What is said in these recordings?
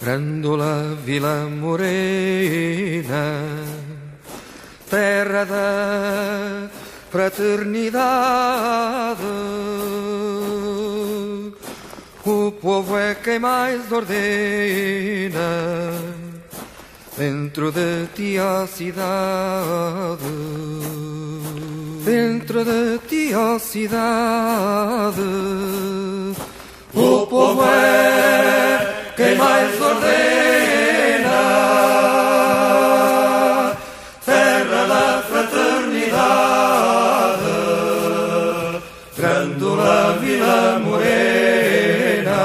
Grândola Vila Morena, terra da fraternidade. O povo é quem mais ordena dentro de ti a cidade. Dentro de ti a cidade. O povo é quem mais ordena. Morena.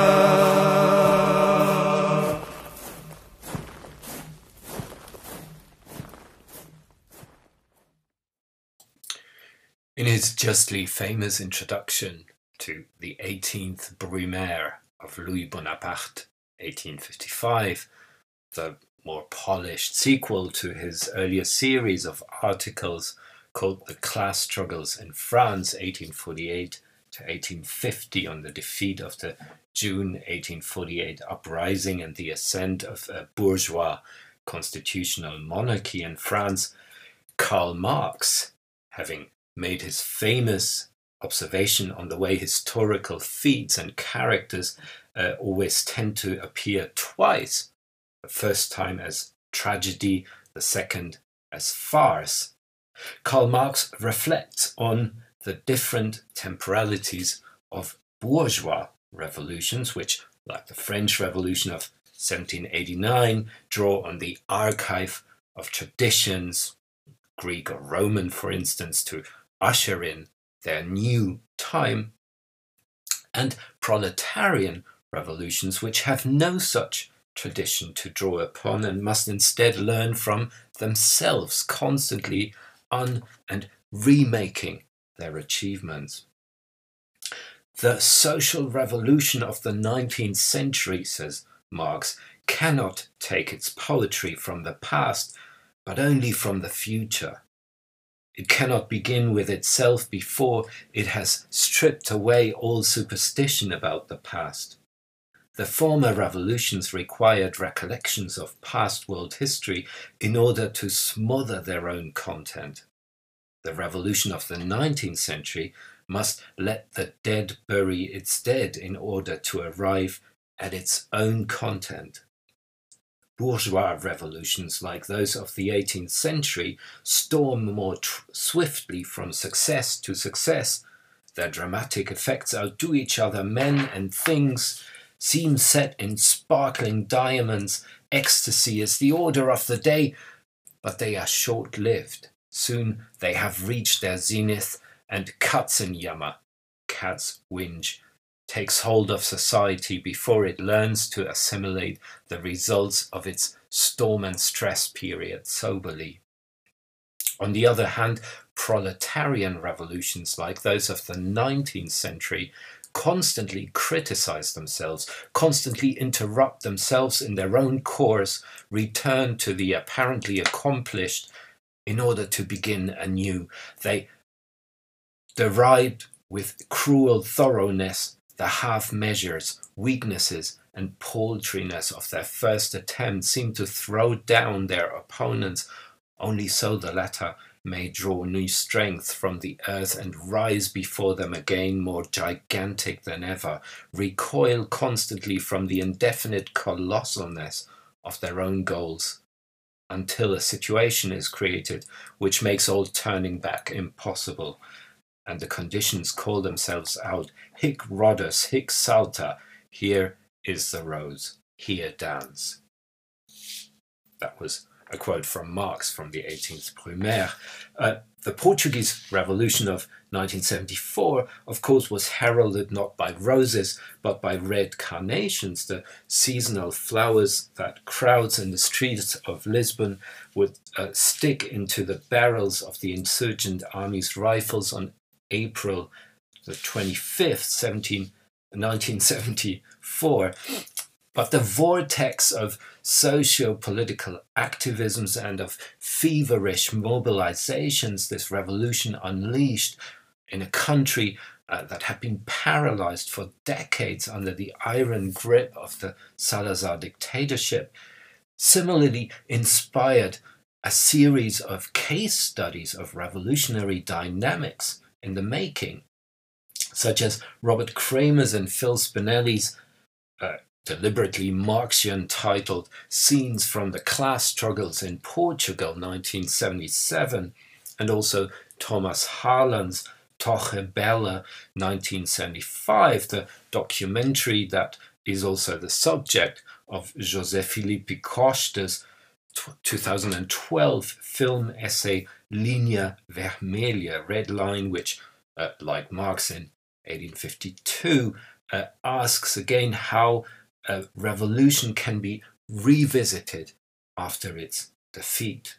In his justly famous introduction to the 18th Brumaire of Louis Bonaparte, 1855, the more polished sequel to his earlier series of articles called The Class Struggles in France, 1848 to 1850, on the defeat of the June 1848 uprising and the ascent of a bourgeois constitutional monarchy in France, Karl Marx, having made his famous observation on the way historical feats and characters uh, always tend to appear twice the first time as tragedy, the second as farce. Karl Marx reflects on the different temporalities of bourgeois revolutions, which, like the French Revolution of 1789, draw on the archive of traditions, Greek or Roman, for instance, to usher in their new time, and proletarian revolutions, which have no such tradition to draw upon and must instead learn from themselves, constantly un and remaking their achievements. The social revolution of the 19th century, says Marx, cannot take its poetry from the past, but only from the future. It cannot begin with itself before it has stripped away all superstition about the past. The former revolutions required recollections of past world history in order to smother their own content. The revolution of the 19th century must let the dead bury its dead in order to arrive at its own content. Bourgeois revolutions like those of the 18th century storm more tr- swiftly from success to success. Their dramatic effects outdo each other. Men and things seem set in sparkling diamonds. Ecstasy is the order of the day, but they are short lived. Soon they have reached their zenith, and Katzenjammer, cat's whinge, takes hold of society before it learns to assimilate the results of its storm and stress period soberly. On the other hand, proletarian revolutions like those of the 19th century constantly criticize themselves, constantly interrupt themselves in their own course, return to the apparently accomplished in order to begin anew. They deride with cruel thoroughness the half measures, weaknesses, and paltriness of their first attempt, seem to throw down their opponents, only so the latter may draw new strength from the earth and rise before them again more gigantic than ever, recoil constantly from the indefinite colossalness of their own goals, until a situation is created which makes all turning back impossible, and the conditions call themselves out hic rhodus, hic salta, here is the rose, here dance. That was a quote from Marx from the 18th Brumaire. Uh, the Portuguese Revolution of 1974, of course, was heralded not by roses, but by red carnations, the seasonal flowers that crowds in the streets of Lisbon would uh, stick into the barrels of the insurgent army's rifles on April the 25th, 17, 1974. But the vortex of socio political activisms and of feverish mobilizations this revolution unleashed in a country uh, that had been paralyzed for decades under the iron grip of the Salazar dictatorship, similarly inspired a series of case studies of revolutionary dynamics in the making, such as Robert Kramer's and Phil Spinelli's uh, deliberately Marxian titled Scenes from the Class Struggles in Portugal 1977, and also Thomas Harlan's Torre Bela 1975, the documentary that is also the subject of José Filipe Costa's 2012 film essay Linha Vermelha, Red Line, which, uh, like Marx in 1852, uh, asks again how a revolution can be revisited after its defeat.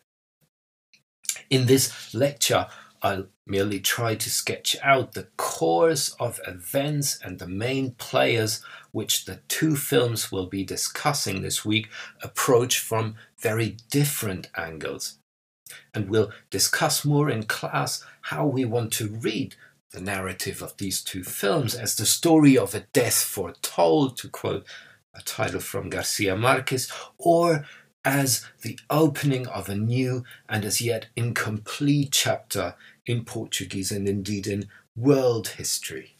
In this lecture, I'll merely try to sketch out the course of events and the main players which the two films we'll be discussing this week approach from very different angles. And we'll discuss more in class how we want to read the narrative of these two films as the story of a death foretold, to quote a title from Garcia Marquez, or as the opening of a new and as yet incomplete chapter in Portuguese and indeed in world history.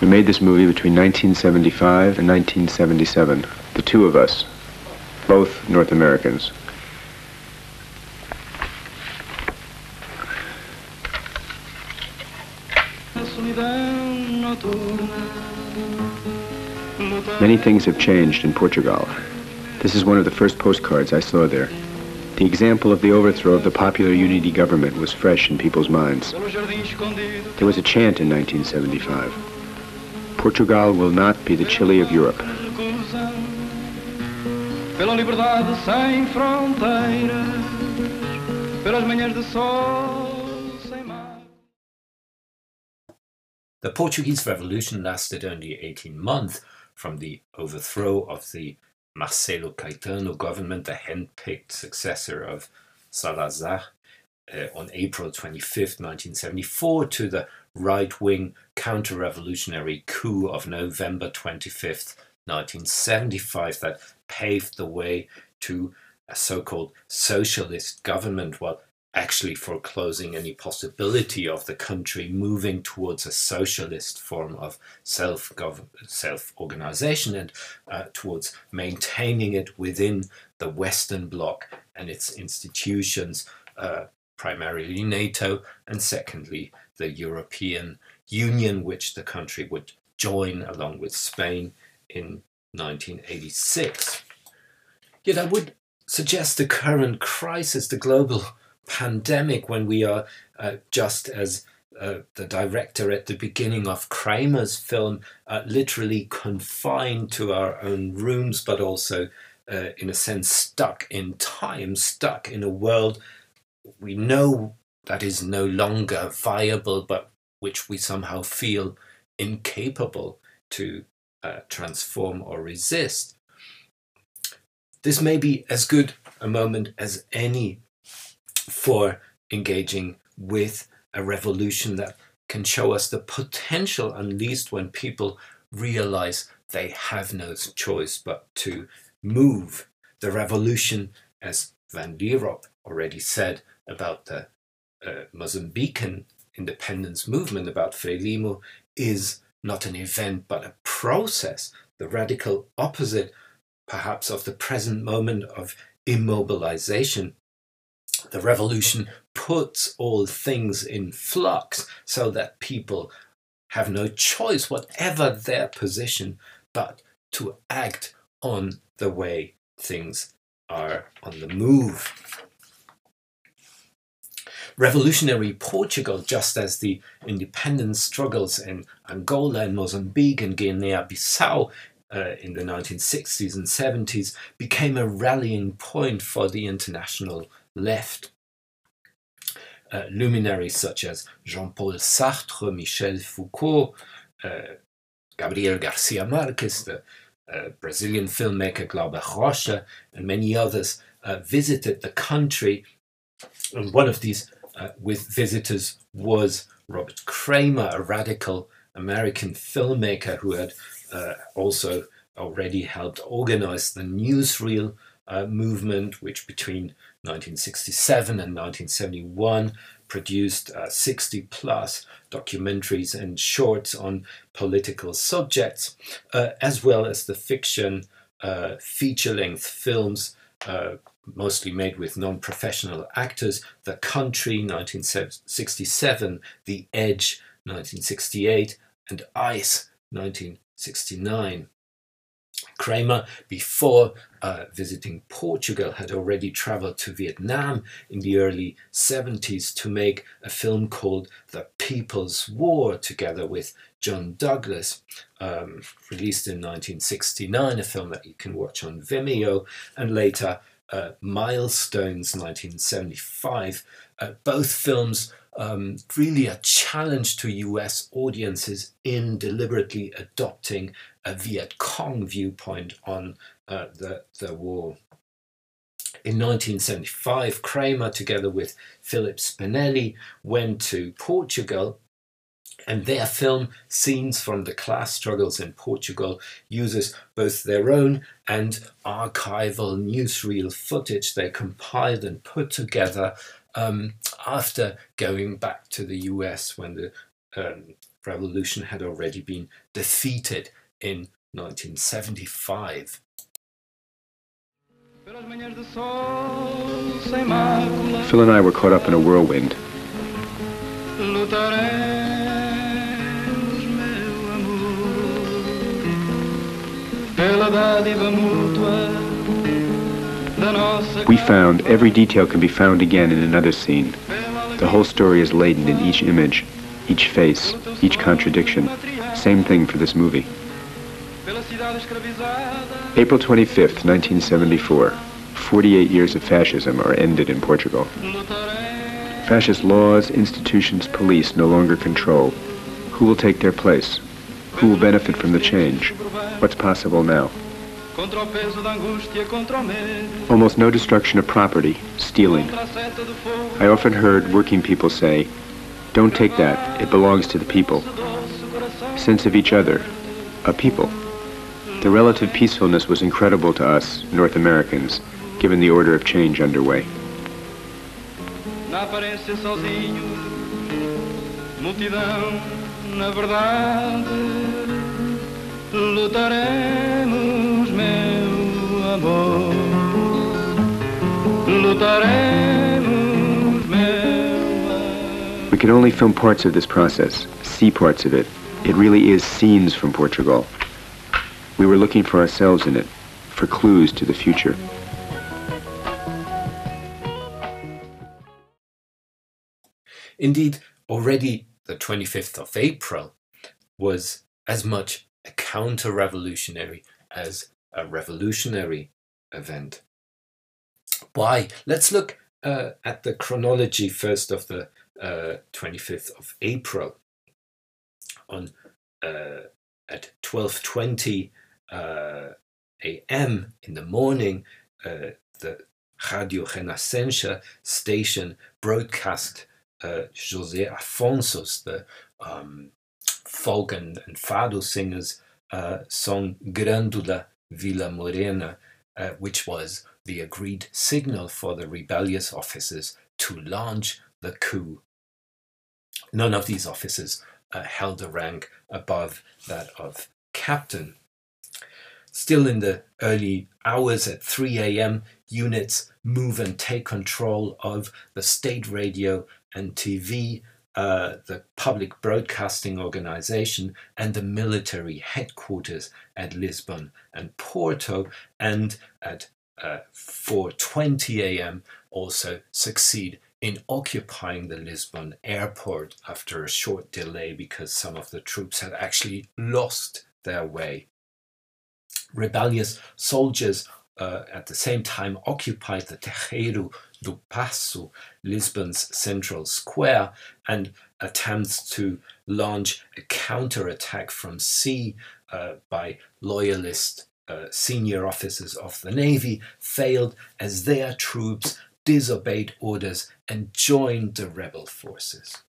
We made this movie between 1975 and 1977, the two of us, both North Americans. Many things have changed in Portugal. This is one of the first postcards I saw there. The example of the overthrow of the popular unity government was fresh in people's minds. There was a chant in 1975. Portugal will not be the Chile of Europe. Pela liberdade sem fronteiras, pelas manhãs de sol The Portuguese Revolution lasted only 18 months from the overthrow of the Marcelo Caetano government, the hand-picked successor of Salazar, uh, on April 25, 1974, to the right-wing counter-revolutionary coup of November 25, 1975, that paved the way to a so-called socialist government, while actually foreclosing any possibility of the country moving towards a socialist form of self self organization and uh, towards maintaining it within the Western Bloc and its institutions, uh, primarily NATO, and secondly the European Union, which the country would join along with Spain in 1986. Yet I would suggest the current crisis, the global pandemic when we are uh, just as uh, the director at the beginning of Kramer's film, uh, literally confined to our own rooms, but also, uh, in a sense, stuck in time, stuck in a world we know that is no longer viable, but which we somehow feel incapable to uh, transform or resist. This may be as good a moment as any for engaging with a revolution that can show us the potential unleashed when people realize they have no choice but to move. The revolution, as Van Lierop already said about the uh, Mozambican independence movement, about Frelimo, is not an event but a process, the radical opposite, perhaps, of the present moment of immobilization the revolution puts all things in flux so that people have no choice, whatever their position, but to act on the way things are on the move. Revolutionary Portugal, just as the independence struggles in Angola and Mozambique and Guinea-Bissau uh, in the 1960s and 70s, became a rallying point for the international left. Uh, luminaries such as Jean-Paul Sartre, Michel Foucault, uh, Gabriel Garcia Marquez, the uh, Brazilian filmmaker Glauber Rocha, and many others uh, visited the country. And one of these uh, with visitors was Robert Kramer, a radical American filmmaker who had uh, also already helped organize the newsreel movement, which between 1967 and 1971 produced uh, 60 plus documentaries and shorts on political subjects, uh, as well as the fiction uh, feature length films. Uh, mostly made with non professional actors The Country, 1967, The Edge, 1968, and Ice, 1969. Kramer, before uh, visiting Portugal, had already traveled to Vietnam in the early 70s to make a film called The People's War together with John Douglas, um, released in 1969, a film that you can watch on Vimeo, and later uh, Milestones 1975. Uh, both films um, really a challenge to US audiences in deliberately adopting a Viet Cong viewpoint on uh, the, the war. In 1975, Kramer, together with Philip Spinelli, went to Portugal and their film, Scenes from the Class Struggles in Portugal, uses both their own and archival newsreel footage they compiled and put together um, after going back to the US when the um, revolution had already been defeated in 1975. Phil and I were caught up in a whirlwind. We found every detail can be found again in another scene. The whole story is laden in each image, each face, each contradiction. Same thing for this movie. April 25th, 1974. 48 years of fascism are ended in Portugal. Fascist laws, institutions, police no longer control. Who will take their place? Who will benefit from the change? What's possible now? Almost no destruction of property, stealing. I often heard working people say, don't take that, it belongs to the people. Sense of each other, a people. The relative peacefulness was incredible to us, North Americans, given the order of change underway. Na aparência sozinho, multidão, na verdade, lutaremos, meu amor, lutaremos, meu amor. We can only film parts of this process, see parts of it. It really is scenes from Portugal. We were looking for ourselves in it, for clues to the future. Indeed, already the 25th of April was as much a counter revolutionary as a revolutionary event. Why? Let's look uh, at the chronology first of the uh, 25th of April. On uh, at 12:20 uh, a.m. in the morning, uh, the Radio Renascença station broadcast uh, José Afonso's, the um, folk and, and fado singers, uh, song Grândola Vila Morena, uh, which was the agreed signal for the rebellious officers to launch the coup. None of these officers uh, held a rank above that of captain. Still in the early hours at 3 a.m., units move and take control of the state radio and TV, uh, the public broadcasting organization, and the military headquarters at Lisbon and Porto, and at uh, 4:20 a.m. also succeed in occupying the Lisbon airport after a short delay because some of the troops had actually lost their way. Rebellious soldiers uh, at the same time occupied the Terreiro do Paço, Lisbon's central square, and attempts to launch a counterattack from sea uh, by loyalist uh, senior officers of the Navy failed as their troops disobeyed orders and joined the rebel forces.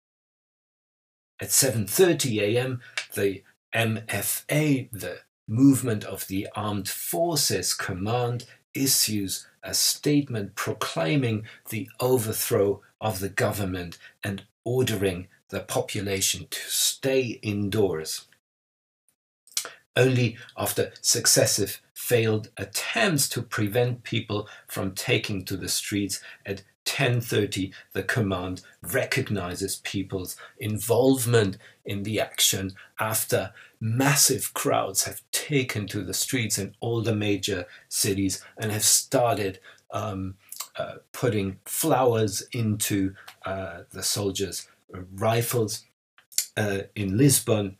At 7:30 a.m., the MFA, the Movement of the Armed Forces Command, issues a statement proclaiming the overthrow of the government and ordering the population to stay indoors. Only after successive failed attempts to prevent people from taking to the streets at 10:30 the command recognizes people's involvement in the action after massive crowds have taken to the streets in all the major cities and have started um, uh, putting flowers into uh, the soldiers' rifles. Uh, in Lisbon,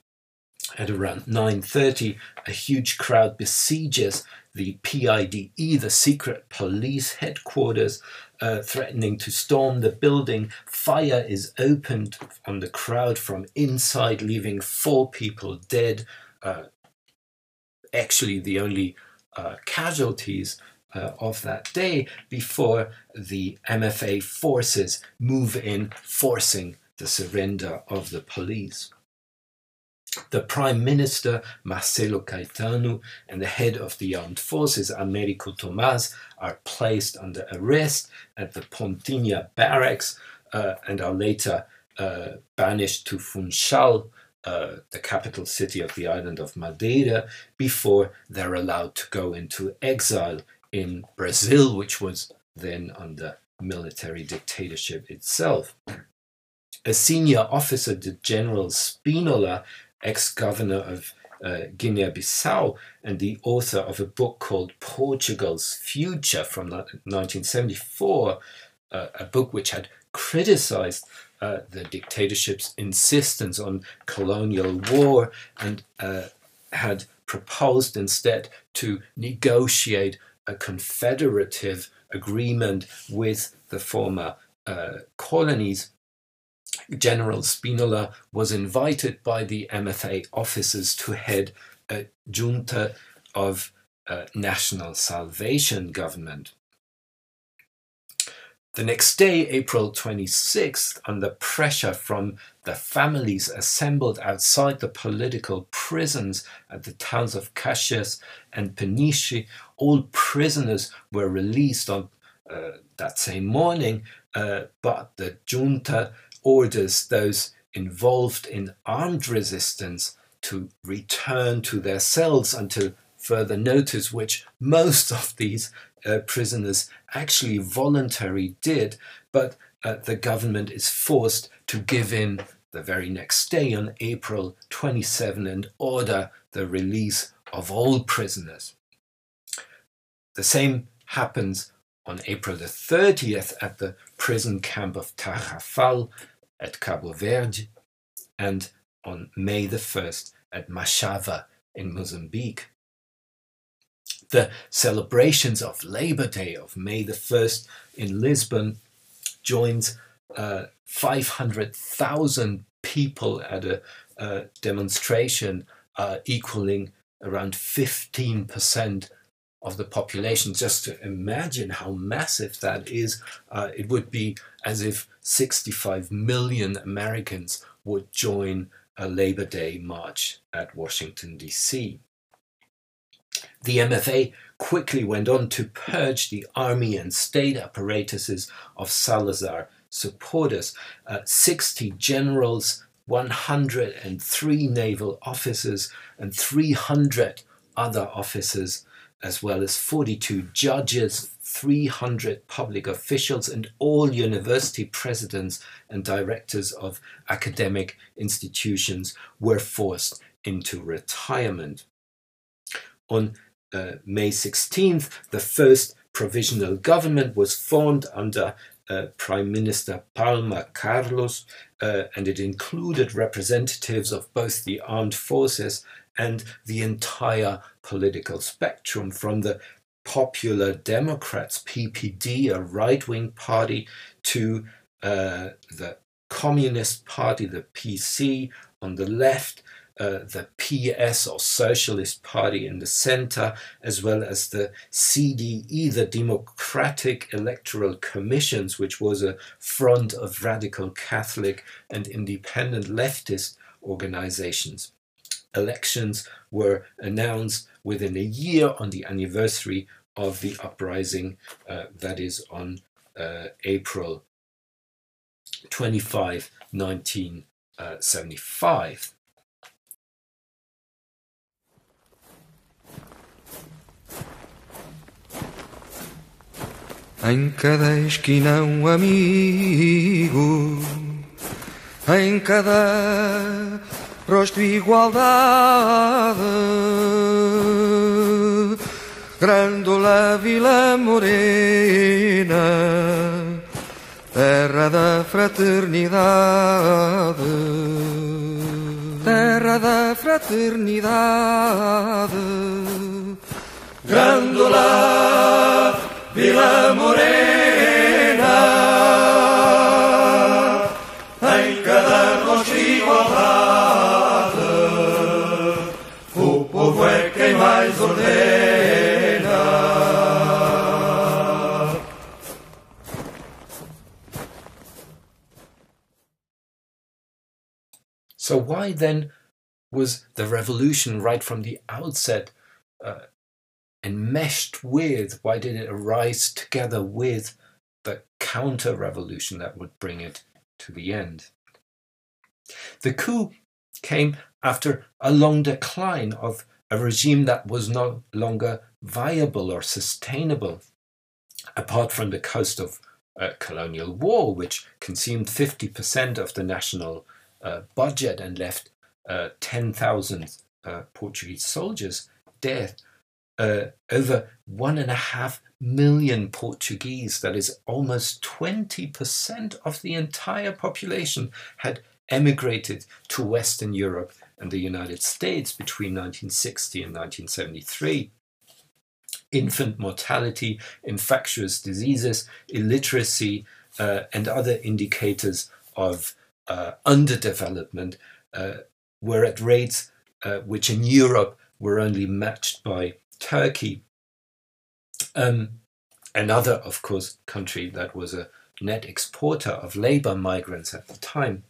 at around 9.30, a huge crowd besieges the PIDE, the secret police headquarters, uh, threatening to storm the building. Fire is opened on the crowd from inside, leaving four people dead. Uh, actually, the only uh, casualties uh, of that day before the MFA forces move in, forcing the surrender of the police. The Prime Minister, Marcelo Caetano, and the head of the armed forces, Americo Tomás, are placed under arrest at the Pontinha barracks uh, and are later uh, banished to Funchal, uh, the capital city of the island of Madeira, before they're allowed to go into exile in Brazil, which was then under military dictatorship itself. A senior officer, the General Spinola, ex governor of uh, Guinea Bissau and the author of a book called Portugal's Future from 1974, uh, a book which had criticized uh, the dictatorship's insistence on colonial war and uh, had proposed instead to negotiate a confederative agreement with the former uh, colonies General Spinola was invited by the MFA officers to head a junta of uh, National Salvation Government. The next day, April 26th, under pressure from the families assembled outside the political prisons at the towns of Caxias and Peniche, all prisoners were released on uh, that same morning, uh, but the junta orders those involved in armed resistance to return to their cells until further notice, which most of these uh, prisoners actually voluntarily did, but uh, the government is forced to give in the very next day on April 27 and order the release of all prisoners. The same happens on April the 30th at the prison camp of Tarrafal, at Cabo Verde, and on May the 1st at Machava in Mozambique. The celebrations of Labor Day of May the 1st in Lisbon joined uh, 500,000 people at a, a demonstration uh, equaling around 15% of the population. Just to imagine how massive that is, uh, it would be as if 65 million Americans would join a Labor Day march at Washington, D.C. The MFA quickly went on to purge the army and state apparatuses of Salazar supporters. Uh, 60 generals, 103 naval officers, and 300 other officers as well as 42 judges, 300 public officials, and all university presidents and directors of academic institutions were forced into retirement. On uh, May 16th, the first provisional government was formed under uh, Prime Minister Palma Carlos, uh, and it included representatives of both the armed forces and the entire political spectrum from the Popular Democrats, PPD, a right wing party, to uh, the Communist Party, the PC, on the left, uh, the PS or Socialist Party in the center, as well as the CDE, the Democratic Electoral Commissions, which was a front of radical Catholic and independent leftist organizations. Elections were announced within a year on the anniversary of the uprising, uh, that is on uh, April 25, 1975. Em cada esquina um amigo, em cada rosto igualdade, Grândola Vila Morena, terra da fraternidade, terra da fraternidade, Grândola Vila Morena, em cada igualdade, o povo é quem mais ordena. So, why then was the revolution right from the outset uh, enmeshed with, why did it arise together with the counter revolution that would bring it to the end? The coup came after a long decline of a regime that was no longer viable or sustainable, apart from the cost of uh, colonial war, which consumed 50% of the national uh, budget and left uh, 10,000 uh, Portuguese soldiers dead. Uh, over one and a half million Portuguese, that is almost 20% of the entire population, had emigrated to Western Europe and the United States between 1960 and 1973. Infant mortality, infectious diseases, illiteracy, uh, and other indicators of uh, underdevelopment uh, were at rates uh, which in Europe were only matched by Turkey. Um, another, of course, country that was a net exporter of labor migrants at the time.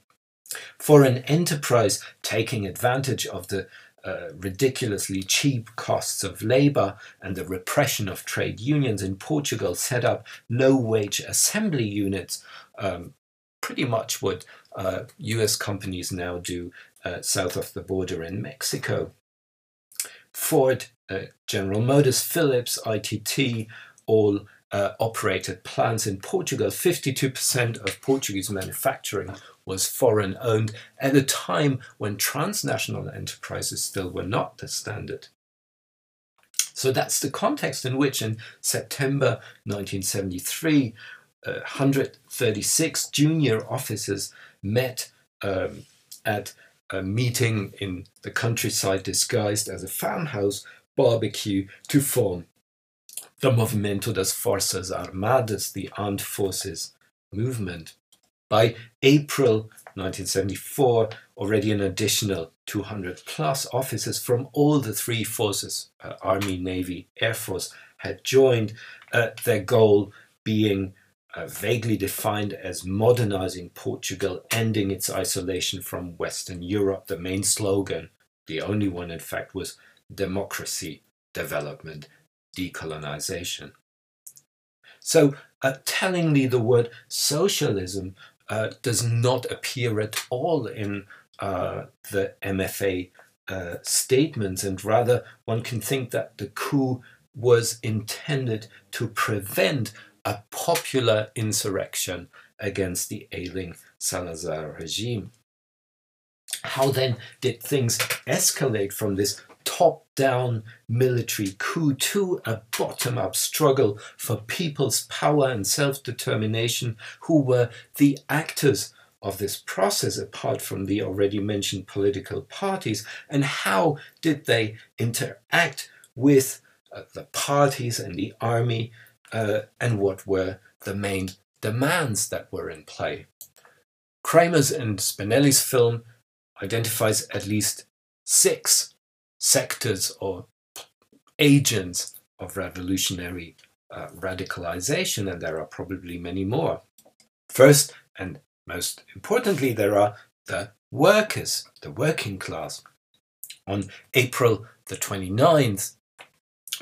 For an enterprise taking advantage of the uh, ridiculously cheap costs of labor and the repression of trade unions in Portugal set up low wage assembly units, um, pretty much what uh, US companies now do uh, south of the border in Mexico. Ford, General Motors, Philips, ITT all uh, operated plants in Portugal. 52% of Portuguese manufacturing was foreign owned at a time when transnational enterprises still were not the standard. So that's the context in which, in September 1973, uh, 136 junior officers met um, at a meeting in the countryside disguised as a farmhouse barbecue to form the Movimento das Forças Armadas, the Armed Forces movement. By April 1974, already an additional 200 plus officers from all the three forces uh, Army, Navy, Air Force had joined, uh, their goal being uh, vaguely defined as modernizing Portugal, ending its isolation from Western Europe. The main slogan, the only one in fact, was democracy, development, decolonization. So, uh, tellingly, the word socialism uh, does not appear at all in uh, the MFA uh, statements, and rather one can think that the coup was intended to prevent a popular insurrection against the ailing Salazar regime. How then did things escalate from this top down military coup to a bottom up struggle for people's power and self determination, who were the actors of this process apart from the already mentioned political parties, and how did they interact with uh, the parties and the army, uh, and what were the main demands that were in play. Kramer's and Spinelli's film identifies at least six sectors or agents of revolutionary uh, radicalization, and there are probably many more. First, and most importantly, there are the workers, the working class. On April the 29th,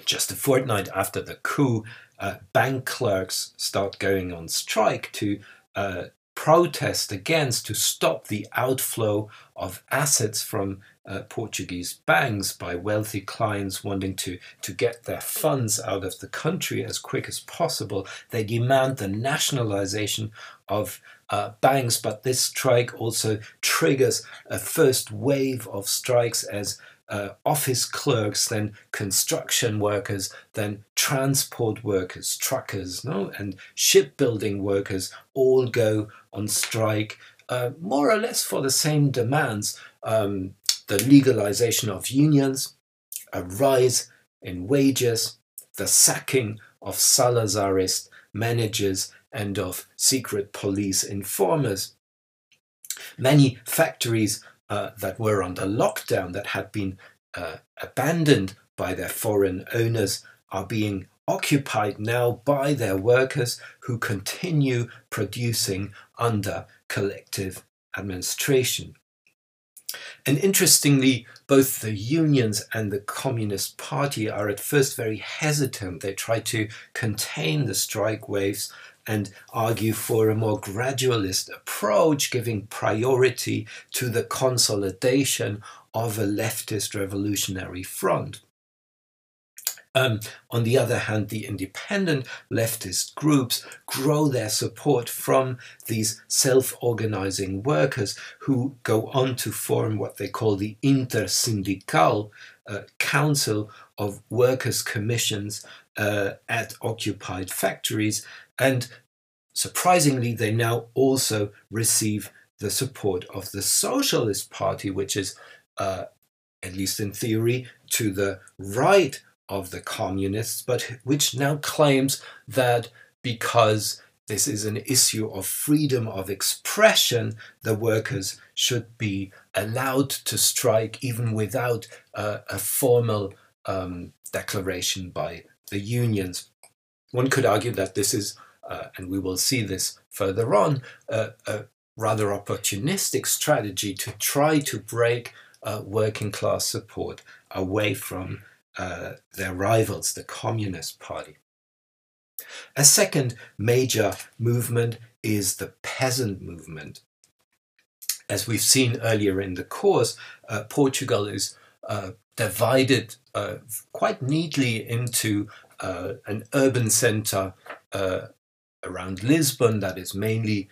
just a fortnight after the coup, uh, bank clerks start going on strike to uh, protest against, to stop the outflow of assets from uh, Portuguese banks by wealthy clients wanting to, to get their funds out of the country as quick as possible. They demand the nationalization of uh, banks, but this strike also triggers a first wave of strikes as uh, office clerks, then construction workers, then transport workers, truckers, no, and shipbuilding workers all go on strike, uh, more or less for the same demands. Um, the legalization of unions, a rise in wages, the sacking of Salazarist managers and of secret police informers. Many factories uh, that were under lockdown, that had been uh, abandoned by their foreign owners, are being occupied now by their workers who continue producing under collective administration. And interestingly, both the unions and the Communist Party are at first very hesitant. They try to contain the strike waves and argue for a more gradualist approach, giving priority to the consolidation of a leftist revolutionary front. Um, on the other hand, the independent leftist groups grow their support from these self organizing workers who go on to form what they call the Intersyndical uh, Council of Workers' Commissions uh, at occupied factories. And surprisingly, they now also receive the support of the Socialist Party, which is, uh, at least in theory, to the right of the communists, but which now claims that because this is an issue of freedom of expression, the workers should be allowed to strike even without uh, a formal um, declaration by the unions. One could argue that this is, uh, and we will see this further on, uh, a rather opportunistic strategy to try to break uh, working class support away from uh, their rivals, the Communist Party. A second major movement is the peasant movement. As we've seen earlier in the course, uh, Portugal is uh, divided uh, quite neatly into uh, an urban center around Lisbon that is mainly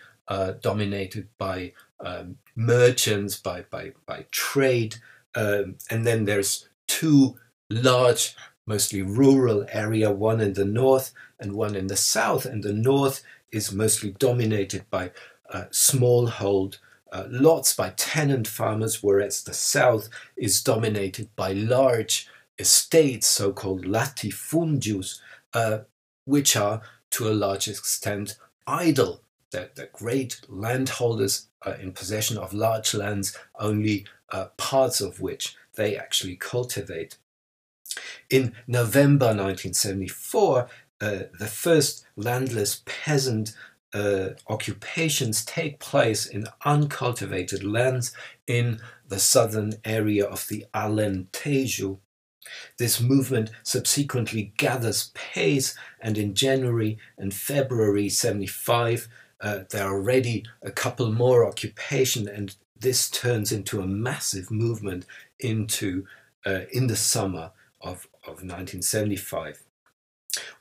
dominated by um, merchants, by, by, by trade, um, and then there's two large, mostly rural area, one in the north and one in the south. And the north is mostly dominated by uh, smallhold uh, lots by tenant farmers, whereas the south is dominated by large estates, so called latifundios, uh, which are to a large extent idle. The, the great landholders are in possession of large lands, only uh, parts of which they actually cultivate. In November 1974, uh, the first landless peasant uh, occupations take place in uncultivated lands in the southern area of the Alentejo. This movement subsequently gathers pace, and in January and February 75, uh, there are already a couple more occupation, and this turns into a massive movement into uh, in the summer of, of 1975.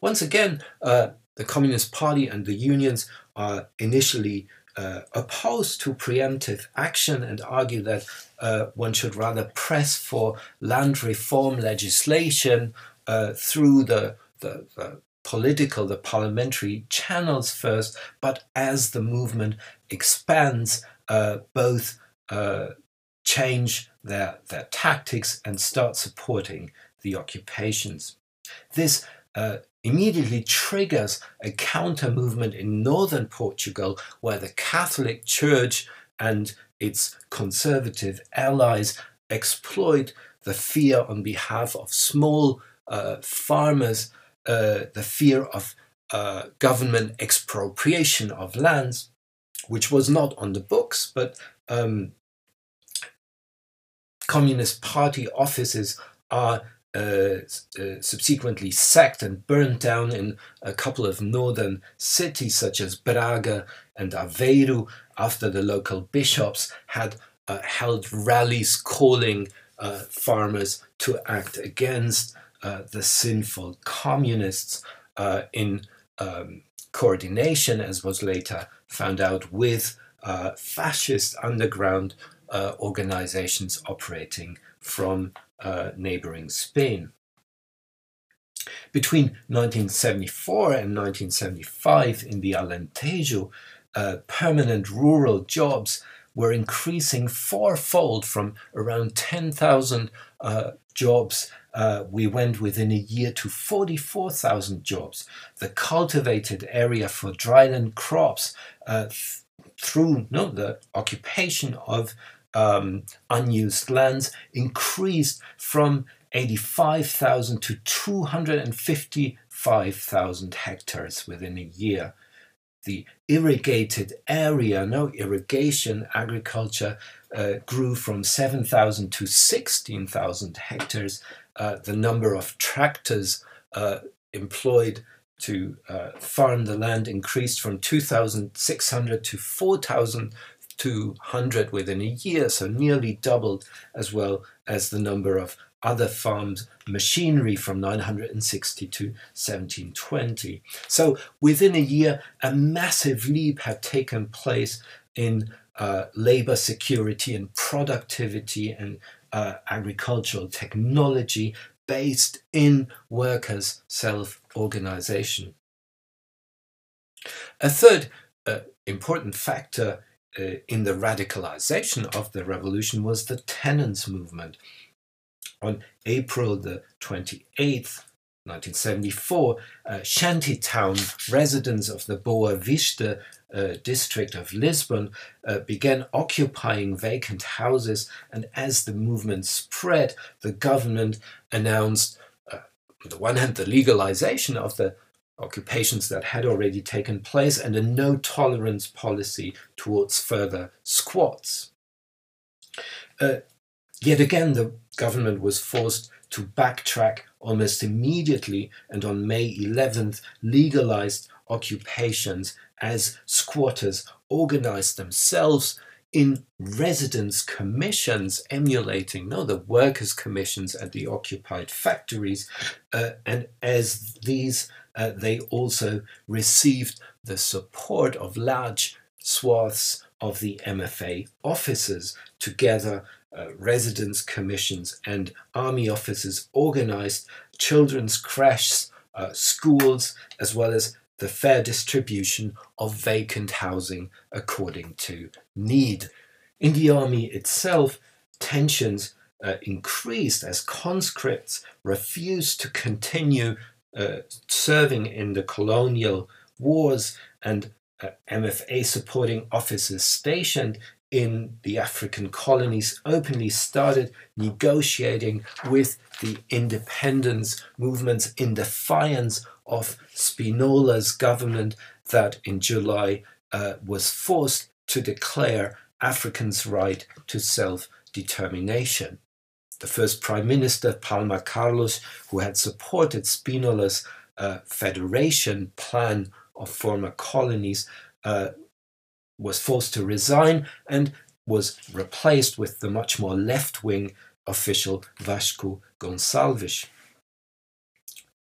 Once again, uh, the Communist Party and the unions are initially uh, opposed to preemptive action and argue that uh, one should rather press for land reform legislation uh, through the, the, the political, the parliamentary channels first, but as the movement expands, uh, both uh, change their, their tactics and start supporting the occupations. This uh, immediately triggers a counter movement in northern Portugal where the Catholic Church and its conservative allies exploit the fear on behalf of small uh, farmers, uh, the fear of uh, government expropriation of lands, which was not on the books, but um, Communist Party offices are uh, uh, subsequently sacked and burned down in a couple of northern cities such as Braga and Aveiro after the local bishops had uh, held rallies calling uh, farmers to act against uh, the sinful communists in um, coordination, as was later found out, with fascist underground organizations operating from uh, neighboring Spain. Between 1974 and 1975 in the Alentejo, uh, permanent rural jobs were increasing fourfold from around 10,000 uh, jobs. Uh, we went within a year to 44,000 jobs. The cultivated area for dryland crops uh, th- through no, the occupation of um, unused lands increased from 85,000 to 255,000 hectares within a year. The irrigated area, no irrigation agriculture, uh, grew from 7,000 to 16,000 hectares. Uh, the number of tractors uh, employed to uh, farm the land increased from 2,600 to 4,000 200 within a year, so nearly doubled, as well as the number of other farms machinery from 960 to 1720. So within a year, a massive leap had taken place in uh, labor security and productivity and uh, agricultural technology based in workers' self organization. A third uh, important factor in the radicalization of the revolution was the tenants movement. On April the 28th, 1974, uh, shantytown residents of the Boa Vista uh, district of Lisbon uh, began occupying vacant houses, and as the movement spread, the government announced, uh, on the one hand, the legalization of the occupations that had already taken place and a no tolerance policy towards further squats. Uh, yet again, the government was forced to backtrack almost immediately and on May 11th legalized occupations as squatters organized themselves in residence commissions emulating no the workers commissions at the occupied factories uh, and as these uh, they also received the support of large swaths of the MFA officers. Together, uh, residence commissions and army officers organized children's creches, uh, schools, as well as the fair distribution of vacant housing according to need. In the army itself, tensions uh, increased as conscripts refused to continue uh, serving in the colonial wars and uh, MFA supporting officers stationed in the African colonies openly started negotiating with the independence movements in defiance of Spinola's government that in July uh, was forced to declare Africans' right to self determination the first Prime Minister, Palma Carlos, who had supported Spinola's uh, federation plan of former colonies, uh, was forced to resign and was replaced with the much more left wing official Vasco Gonçalves.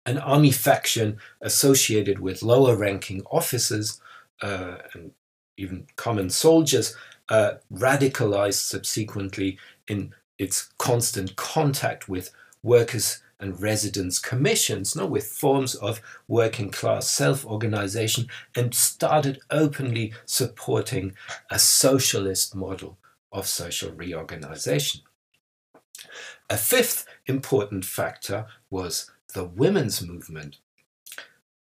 An army faction associated with lower ranking officers uh, and even common soldiers uh, radicalized subsequently in its constant contact with workers and residents commissions, no, with forms of working class self organization, and started openly supporting a socialist model of social reorganization. A fifth important factor was the women's movement.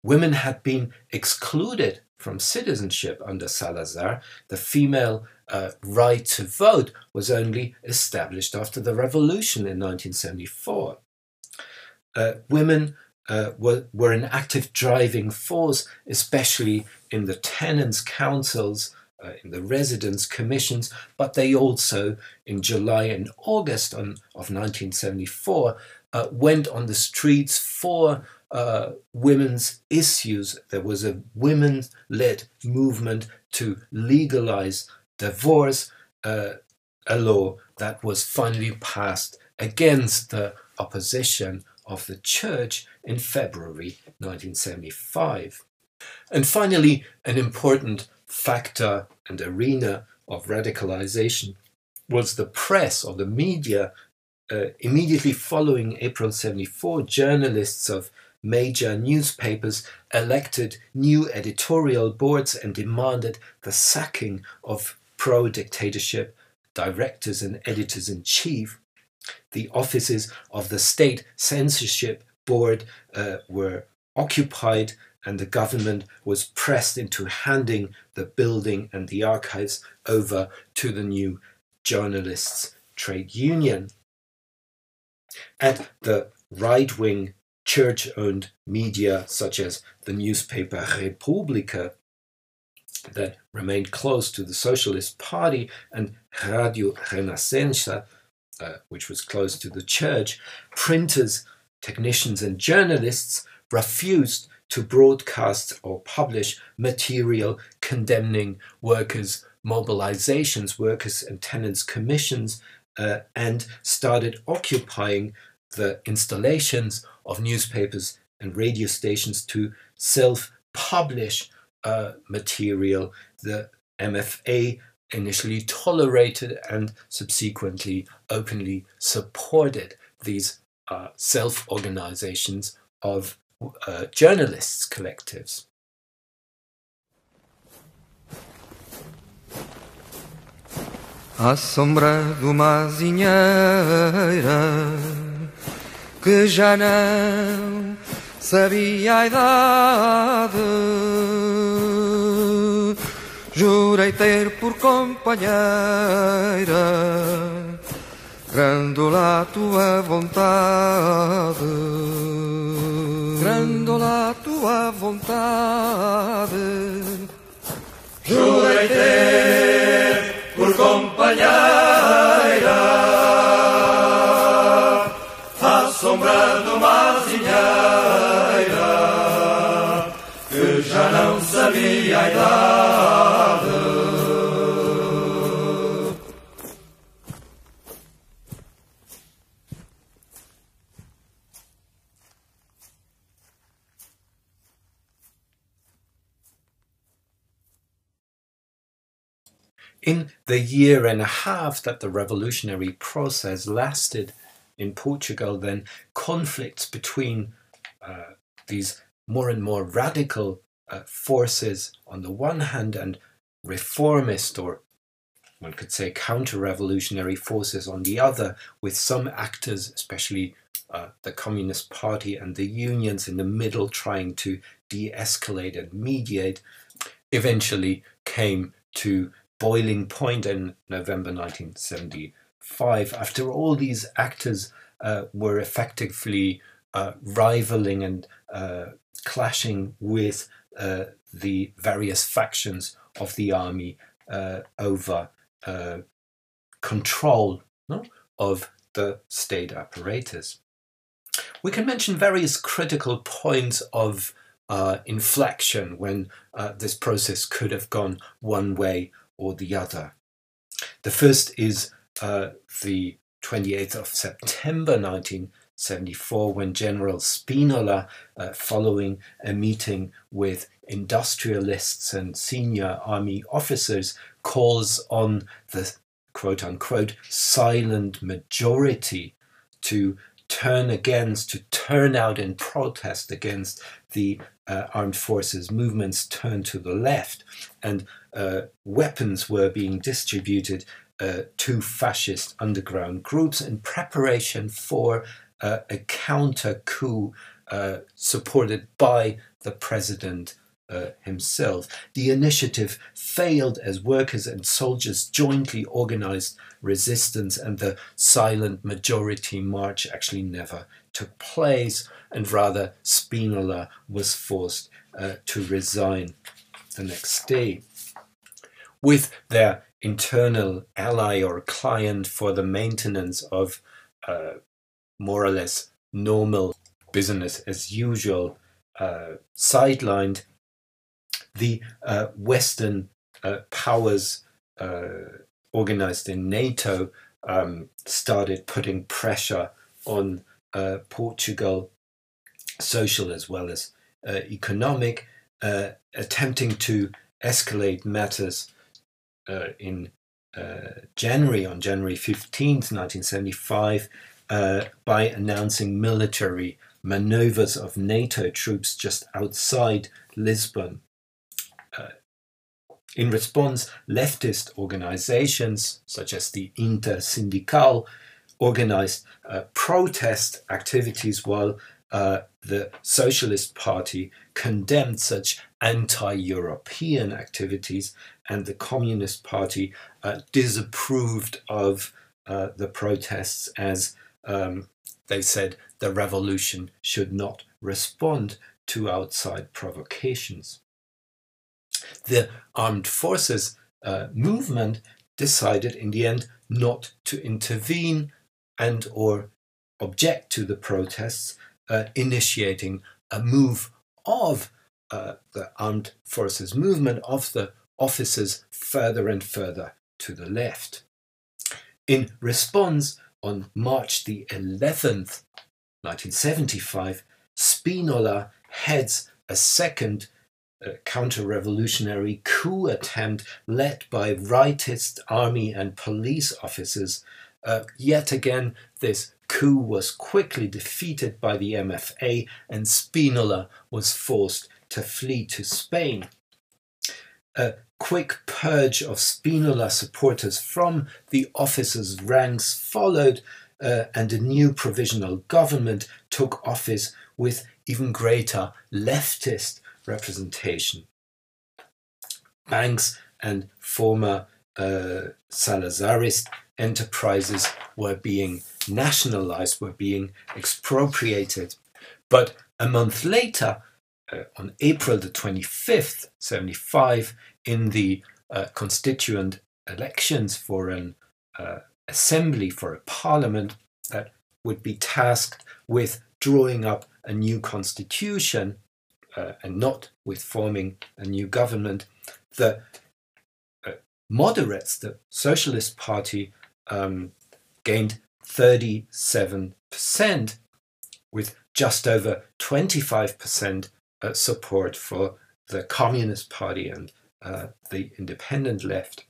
Women had been excluded from citizenship under Salazar, the female uh, right to vote was only established after the revolution in 1974. Uh, women uh, were, were an active driving force, especially in the tenants' councils, uh, in the residence commissions, but they also, in July and August on, of 1974, uh, went on the streets for uh, women's issues. There was a women led movement to legalize divorce, uh, a law that was finally passed against the opposition of the church in February 1975. And finally, an important factor and arena of radicalization was the press or the media. Uh, immediately following April 74, journalists of major newspapers elected new editorial boards and demanded the sacking of pro dictatorship directors and editors in chief. The offices of the state censorship board uh, were occupied, and the government was pressed into handing the building and the archives over to the new journalists' trade union. At the right wing church owned media, such as the newspaper República, that remained close to the Socialist Party, and Radio Renascença, uh, which was close to the church, printers, technicians, and journalists refused to broadcast or publish material condemning workers' mobilizations, workers' and tenants' commissions, uh, and started occupying the installations of newspapers and radio stations to self publish uh, material. The MFA initially tolerated and subsequently openly supported these uh, self organizations of uh, journalists' collectives. À sombra de uma azinheira que já não sabia a idade. Jurei ter por companheira Grandola a tua vontade. Grandola a tua vontade. Jurei ter por companheira Que já não sabia a idade In the year and a half that the revolutionary process lasted in Portugal, then conflicts between uh, these more and more radical uh, forces on the one hand and reformist or one could say counter revolutionary forces on the other, with some actors, especially uh, the Communist Party and the unions in the middle, trying to de escalate and mediate, eventually came to boiling point in November 1975. After all these actors uh, were effectively uh, rivaling and uh, clashing with uh, the various factions of the army uh, over uh, control no, of the state apparatus. We can mention various critical points of inflection when this process could have gone one way or the other. The first is uh, the 28th of September 1974, when General Spinola, uh, following a meeting with industrialists and senior army officers, calls on the quote unquote silent majority to turn against, to turn out in protest against the uh, armed forces movements turn to the left. And uh, weapons were being distributed uh, to fascist underground groups in preparation for uh, a counter coup uh, supported by the president uh, himself. The initiative failed as workers and soldiers jointly organized resistance, and the silent majority march actually never took place, and rather Spinola was forced uh, to resign the next day. With their internal ally or client for the maintenance of uh, more or less normal business as usual uh, sidelined, the uh, Western uh, powers uh, organized in NATO um, started putting pressure on uh, Portugal, social as well as economic, attempting to escalate matters in January, on January 15th, 1975, by announcing military maneuvers of NATO troops just outside Lisbon. Uh, in response, leftist organizations such as the Intersindical organized uh, protest activities while uh, the Socialist Party condemned such anti European activities, and the Communist Party uh, disapproved of uh, the protests as um, they said the revolution should not respond to outside provocations. The armed forces uh, movement decided in the end not to intervene and or object to the protests, uh, initiating a move of uh, the armed forces movement of the officers further and further to the left. In response, on March the 11th, 1975, Spinola heads a second uh, counter-revolutionary coup attempt led by rightist army and police officers. Uh, yet again, this coup was quickly defeated by the MFA and Spinola was forced to flee to Spain. A quick purge of Spinola supporters from the officers' ranks followed, uh, and a new provisional government took office with even greater leftist representation. Banks and former uh, Salazarist enterprises were being nationalized, were being expropriated. But a month later, uh, on April the 25th, 75, in the uh, constituent elections for an uh, assembly, for a parliament that would be tasked with drawing up a new constitution uh, and not with forming a new government, the uh, moderates, the Socialist Party, um, gained 37%, with just over 25% uh, support for the Communist Party and uh, the independent left.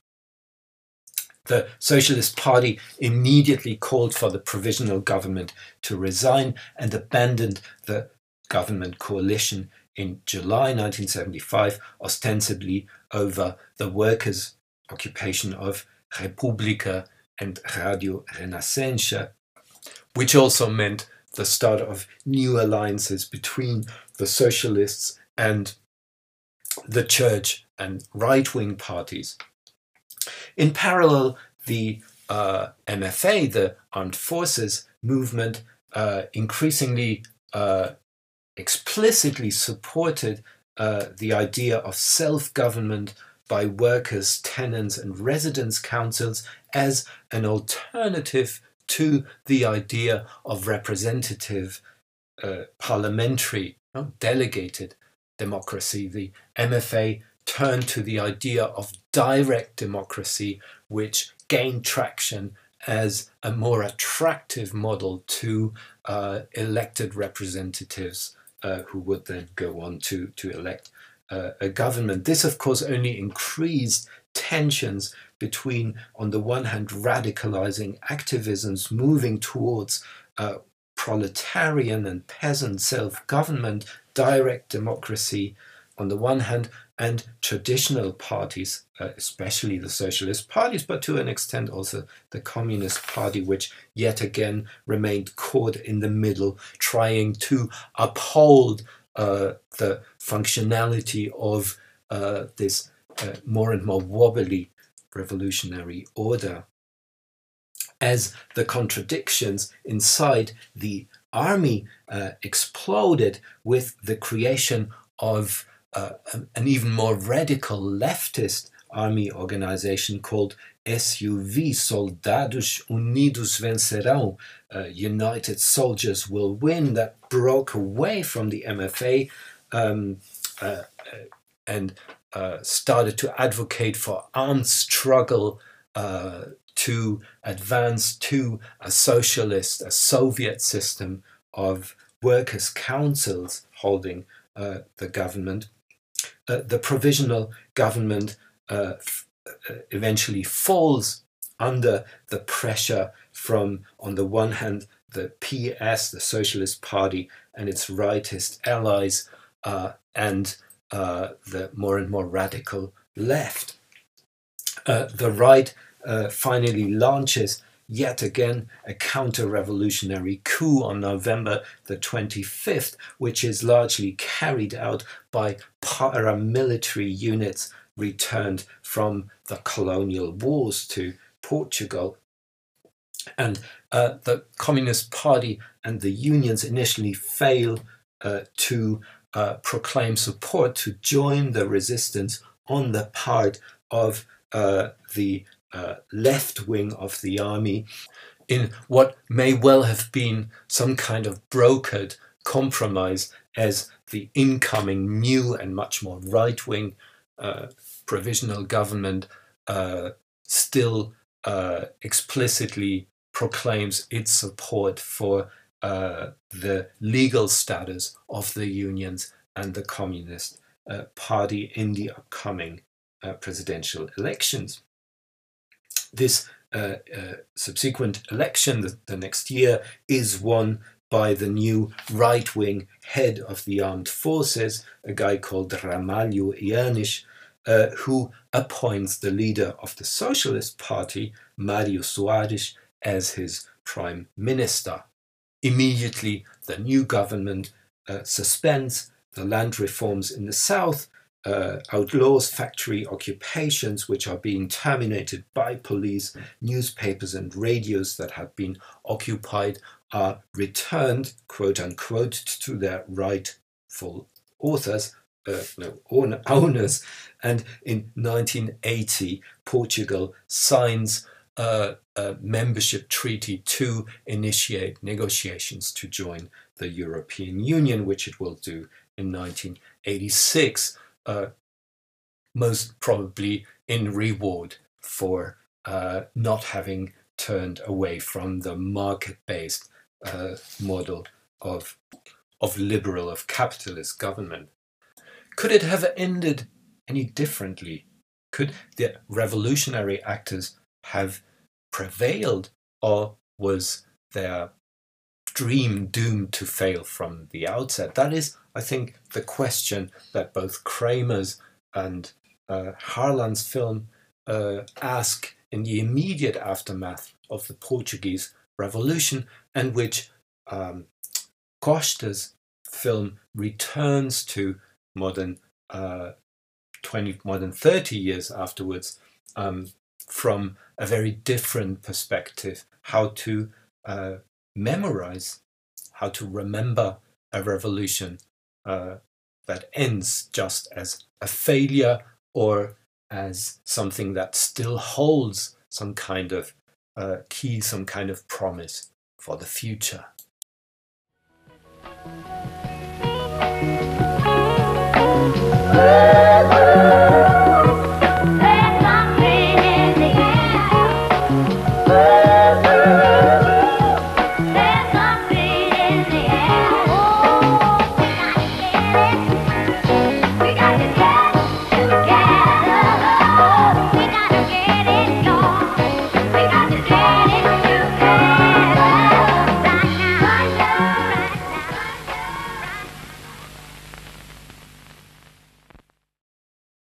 The Socialist Party immediately called for the provisional government to resign and abandoned the government coalition in July 1975, ostensibly over the workers' occupation of República and Radio Renascença, which also meant the start of new alliances between the socialists and the church and right wing parties. In parallel, the uh, MFA, the Armed Forces movement, uh, increasingly uh, explicitly supported uh, the idea of self government by workers, tenants, and residents' councils as an alternative to the idea of representative uh, parliamentary, delegated democracy. The MFA turned to the idea of direct democracy, which gained traction as a more attractive model to uh, elected representatives uh, who would then go on to, to elect uh, a government. This, of course, only increased tensions between, on the one hand, radicalizing activisms moving towards uh, proletarian and peasant self government, direct democracy on the one hand, and traditional parties, uh, especially the socialist parties, but to an extent also the Communist Party, which yet again remained caught in the middle, trying to uphold uh, the functionality of uh, this uh, more and more wobbly revolutionary order. As the contradictions inside the army uh, exploded with the creation of uh, an even more radical leftist army organization called SUV, Soldados Unidos Vencerão, uh, United Soldiers Will Win, that broke away from the MFA um, uh, uh, and uh, started to advocate for armed struggle uh, to advance to a socialist, a Soviet system of workers' councils holding uh, the government. the provisional government eventually falls under the pressure from, on the one hand, the PS, the Socialist Party, and its rightist allies, uh, and uh, the more and more radical left. Uh, the right uh, finally launches yet again a counter revolutionary coup on November the 25th, which is largely carried out by paramilitary units returned from the colonial wars to Portugal. And uh, the Communist Party and the unions initially fail uh, to uh, proclaim support to join the resistance on the part of uh, the uh, left wing of the army in what may well have been some kind of brokered compromise as the incoming new and much more right wing uh, provisional government uh, still uh, explicitly proclaims its support for uh, the legal status of the unions and the Communist Party in the upcoming presidential elections. This subsequent election, the, the next year, is won by the new right wing head of the armed forces, a guy called Ramalho Eanes, uh, who appoints the leader of the Socialist Party, Mario Soares, as his prime minister. Immediately, the new government uh, suspends the land reforms in the south, uh, outlaws factory occupations which are being terminated by police, newspapers and radios that have been occupied are returned, quote unquote, to their rightful authors, uh, no, owners. And in 1980, Portugal signs a, a, membership treaty to initiate negotiations to join the European Union, which it will do in 1986, uh, most probably in reward for uh, not having turned away from the market-based uh, model of of liberal, of capitalist government. Could it have ended any differently? Could the revolutionary actors have prevailed, or was their dream doomed to fail from the outset? That is, I think, the question that both Kramer's and uh, Harlan's film uh, ask in the immediate aftermath of the Portuguese Revolution, and which um, Costa's film returns to more than uh, 20, more than 30 years afterwards, um, from a very different perspective, how to uh, memorize, how to remember a revolution uh, that ends just as a failure or as something that still holds some kind of uh, key, some kind of promise for the future.